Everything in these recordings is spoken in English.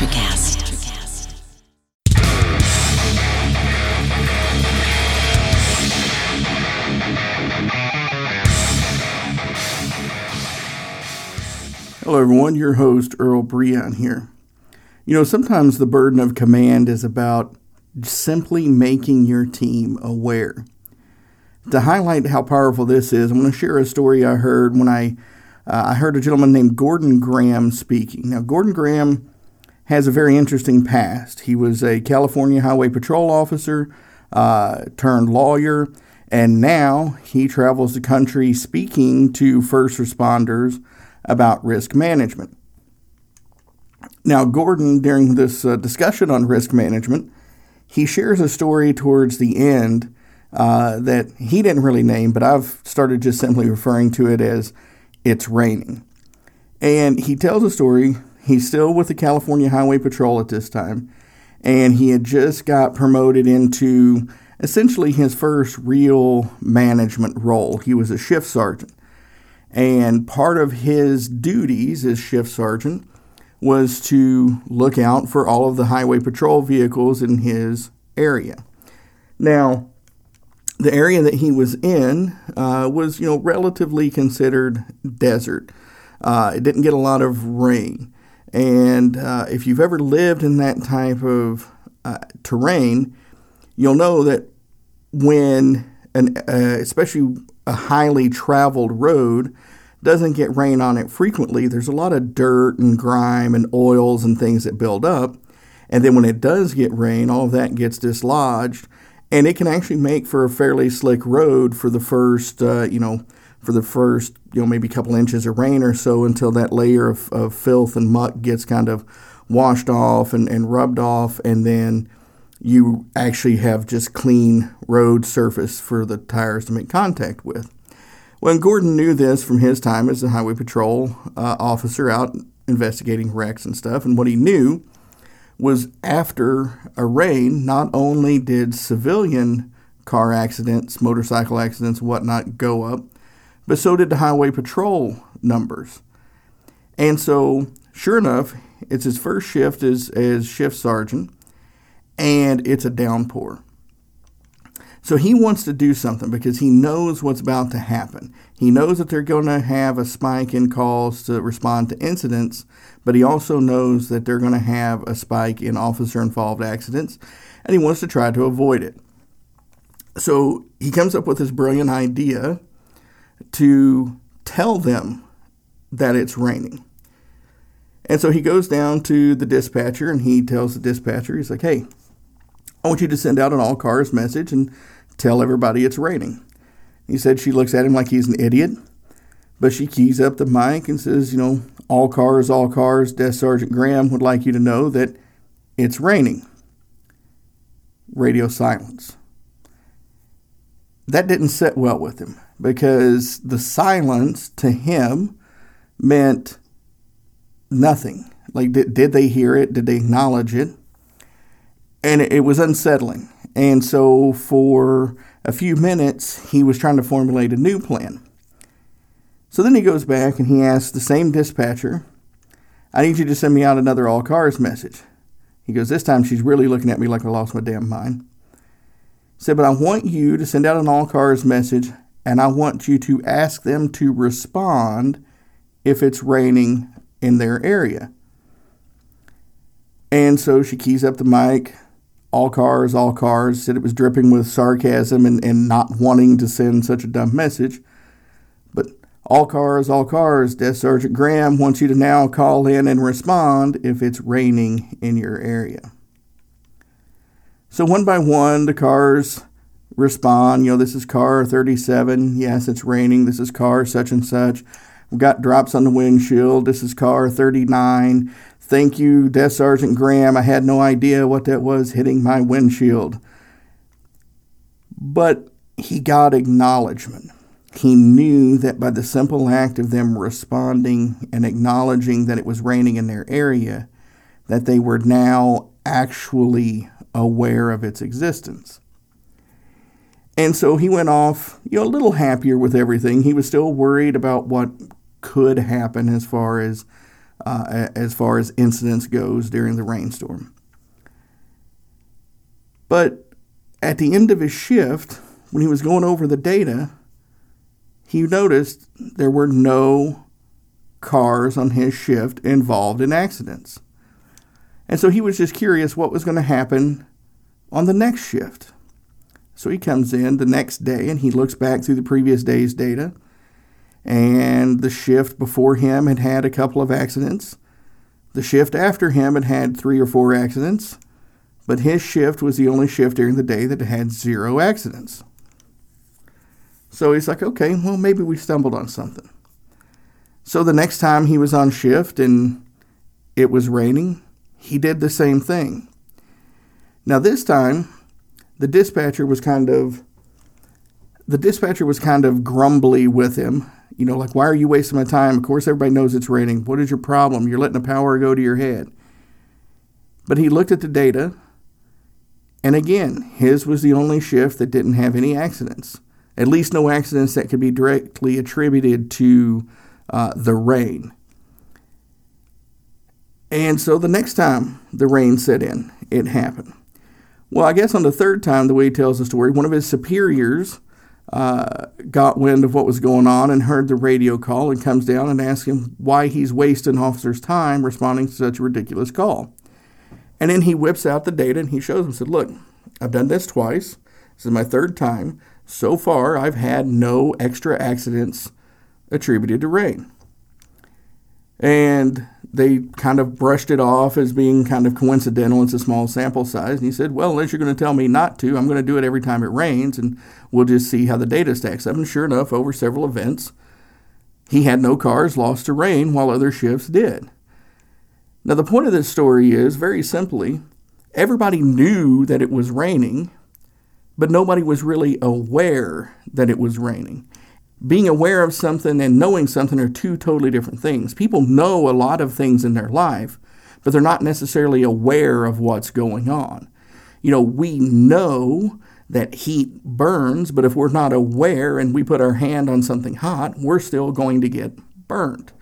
Electrocast. Hello, everyone. Your host, Earl Breon here. You know, sometimes the burden of command is about simply making your team aware. To highlight how powerful this is, I'm going to share a story I heard when I uh, I heard a gentleman named Gordon Graham speaking. Now, Gordon Graham has a very interesting past. He was a California Highway Patrol officer uh, turned lawyer, and now he travels the country speaking to first responders about risk management. Now, Gordon, during this uh, discussion on risk management, he shares a story towards the end uh, that he didn't really name, but I've started just simply referring to it as It's Raining. And he tells a story. He's still with the California Highway Patrol at this time, and he had just got promoted into essentially his first real management role. He was a shift sergeant. And part of his duties as shift sergeant was to look out for all of the highway patrol vehicles in his area. Now, the area that he was in uh, was, you know, relatively considered desert. Uh, it didn't get a lot of rain, and uh, if you've ever lived in that type of uh, terrain, you'll know that when an, uh, especially a highly traveled road doesn't get rain on it frequently, there's a lot of dirt and grime and oils and things that build up. And then when it does get rain, all of that gets dislodged, and it can actually make for a fairly slick road for the first, uh, you know, for the first, you know, maybe a couple inches of rain or so until that layer of, of filth and muck gets kind of washed off and, and rubbed off, and then you actually have just clean road surface for the tires to make contact with. When Gordon knew this from his time as a highway patrol uh, officer out investigating wrecks and stuff, and what he knew was after a rain, not only did civilian car accidents, motorcycle accidents, whatnot go up, but so did the highway patrol numbers. And so, sure enough, it's his first shift as, as shift sergeant, and it's a downpour. So he wants to do something because he knows what's about to happen. He knows that they're going to have a spike in calls to respond to incidents, but he also knows that they're going to have a spike in officer involved accidents, and he wants to try to avoid it. So he comes up with this brilliant idea to tell them that it's raining. And so he goes down to the dispatcher and he tells the dispatcher, he's like, hey, I want you to send out an all cars message and tell everybody it's raining. He said she looks at him like he's an idiot, but she keys up the mic and says, you know, all cars, all cars, Desk Sergeant Graham would like you to know that it's raining. Radio silence. That didn't sit well with him because the silence to him meant nothing. Like, did, did they hear it? Did they acknowledge it? and it, was unsettling. And so for a few minutes, he was trying to formulate a new plan. So then he goes back and he asks the same dispatcher, I need you to send me out another all cars message. He goes, This time she's really looking at me like I lost my damn mind. He said, But I want you to send out an all cars message and I want you to ask them to respond if it's raining in their area. And so she keys up the mic, all cars, all cars, said it was dripping with sarcasm and, and not wanting to send such a dumb message. But all cars, all cars, Desk Sergeant Graham wants you to now call in and respond if it's raining in your area. So one by one, the cars respond. You know, this is car 37. Yes, it's raining. This is car such and such. We've got drops on the windshield. This is car 39. Thank you, Desk Sergeant Graham. I had no idea what that was hitting my windshield. But he got acknowledgement. He knew that by the simple act of them responding and acknowledging that it was raining in their area, that they were now actually aware of its existence. And so he went off, you know, a little happier with everything. He was still worried about what could happen as far as uh, as far as incidents goes during the rainstorm. But at the end of his shift, when he was going over the data, he noticed there were no cars on his shift involved in accidents. And so he was just curious what was going to happen on the next shift. So he comes in the next day and he looks back through the previous day's data. And the shift before him had had a couple of accidents. The shift after him had had three or four accidents. But his shift was the only shift during the day that had zero accidents. So he's like, okay, well, maybe we stumbled on something. So the next time he was on shift and it was raining, he did the same thing. Now, this time, the dispatcher was kind of the dispatcher was kind of grumbly with him. You know, like, why are you wasting my time? Of course, everybody knows it's raining. What is your problem? You're letting the power go to your head. But he looked at the data, and again, his was the only shift that didn't have any accidents. At least no accidents that could be directly attributed to uh, the rain. And so the next time the rain set in, it happened. Well, I guess on the third time, the way he tells the story, one of his superiors uh, got wind of what was going on and heard the radio call and comes down and asks him why he's wasting officers' time responding to such a ridiculous call. And then he whips out the data and he shows him, said, Look, I've done this twice. This is my third time. So far, I've had no extra accidents attributed to rain. And they kind of brushed it off as being kind of coincidental. It's a small sample size. And he said, Well, unless you're going to tell me not to, I'm going to do it every time it rains, and we'll just see how the data stacks up. And sure enough, over several events, he had no cars lost to rain while other shifts did. Now, the point of this story is very simply everybody knew that it was raining, but nobody was really aware that it was raining being aware of something and knowing something are two totally different things. People know a lot of things in their life, but they're not necessarily aware of what's going on. You know, we know that heat burns, but if we're not aware and we put our hand on something hot, we're still going to get burned.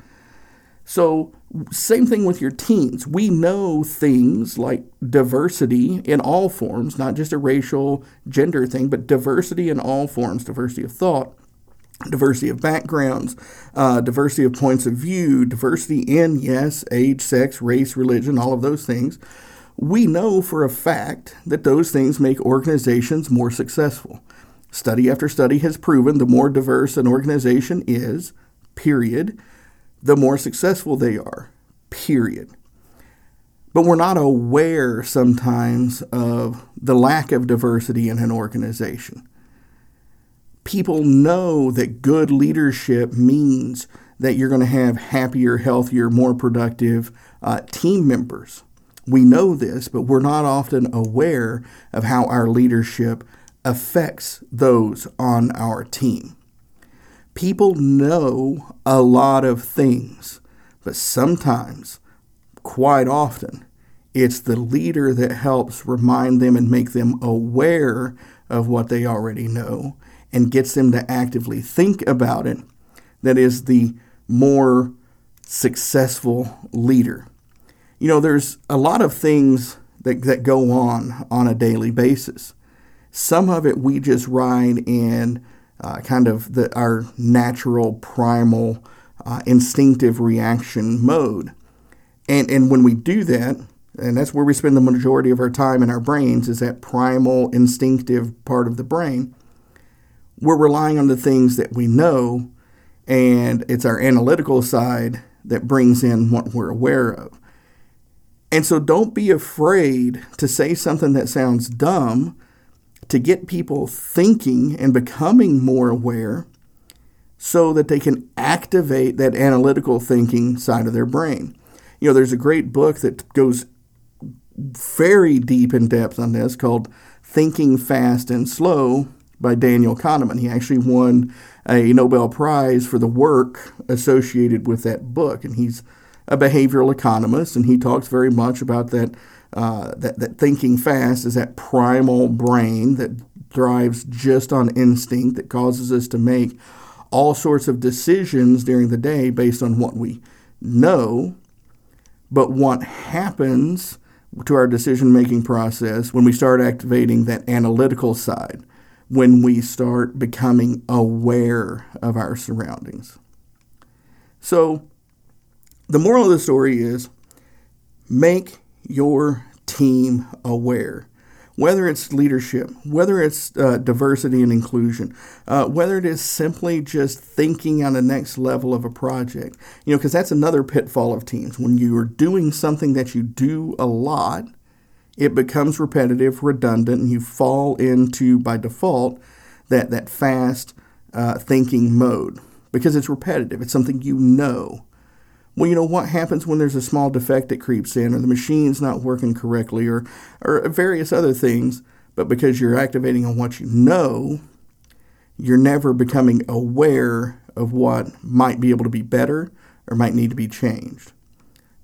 So, same thing with your teens. We know things like diversity in all forms, not just a racial, gender thing, but diversity in all forms, diversity of thought, diversity of backgrounds, uh, diversity of points of view, diversity in, yes, age, sex, race, religion, all of those things. We know for a fact that those things make organizations more successful. Study after study has proven the more diverse an organization is, period, the more successful they are, period. But we're not aware sometimes of the lack of diversity in an organization people know that good leadership means that you're going to have happier, healthier, more productive uh, team members. We know this, but we're not often aware of how our leadership affects those on our team. People know a lot of things, but sometimes, quite often, it's the leader that helps remind them and make them aware of what they already know and gets them to actively think about it that is the more successful leader. You know, there's a lot of things that, that go on on a daily basis. Some of it we just ride in uh, kind of the, our natural, primal, uh, instinctive reaction mode. And, and when we do that, and that's where we spend the majority of our time in our brains, is that primal, instinctive part of the brain we're relying on the things that we know, and it's our analytical side that brings in what we're aware of. And so don't be afraid to say something that sounds dumb to get people thinking and becoming more aware so that they can activate that analytical thinking side of their brain. You know, there's a great book that goes very deep in depth on this called Thinking Fast and Slow by Daniel Kahneman. He actually won a Nobel Prize for the work associated with that book, and he's a behavioral economist, and he talks very much about that. Uh, that, that thinking fast is that primal brain that thrives just on instinct that causes us to make all sorts of decisions during the day based on what we know but what happens to our decision making process when we start activating that analytical side, when we start becoming aware of our surroundings. So, the moral of the story is make your team aware whether it's leadership, whether it's uh, diversity and inclusion, uh, whether it is simply just thinking on the next level of a project. You know, because that's another pitfall of teams. When you are doing something that you do a lot, it becomes repetitive, redundant, and you fall into, by default, that, that fast uh, thinking mode because it's repetitive. It's something you know. Well, you know what happens when there's a small defect that creeps in, or the machine's not working correctly, or or various other things. But because you're activating on what you know, you're never becoming aware of what might be able to be better or might need to be changed.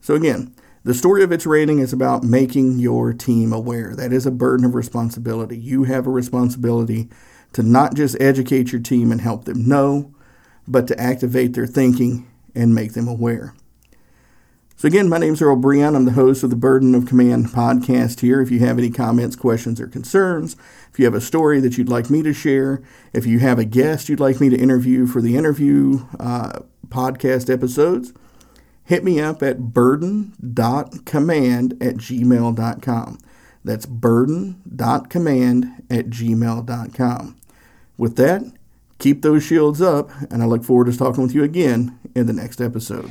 So again, the story of It's Raining is about making your team aware. That is a burden of responsibility. You have a responsibility to not just educate your team and help them know, but to activate their thinking and make them aware. So, again, my name is Earl Breon. I'm the host of the Burden of Command podcast here. If you have any comments, questions, or concerns, if you have a story that you'd like me to share, if you have a guest you'd like me to interview for the interview uh, podcast episodes, hit me up at burden.command at gmail.com. That's burden.command at gmail.com. With that, keep those shields up, and I look forward to talking with you again in the next episode.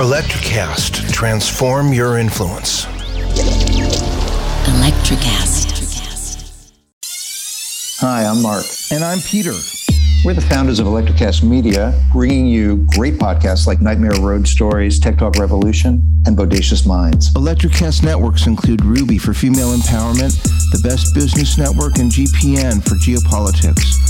Electrocast. Transform your influence. Electrocast. Hi, I'm Mark. And I'm Peter. We're the founders of Electrocast Media, bringing you great podcasts like Nightmare Road Stories, Tech Talk Revolution, and Bodacious Minds. Electrocast networks include Ruby for female empowerment, the Best Business Network, and GPN for geopolitics.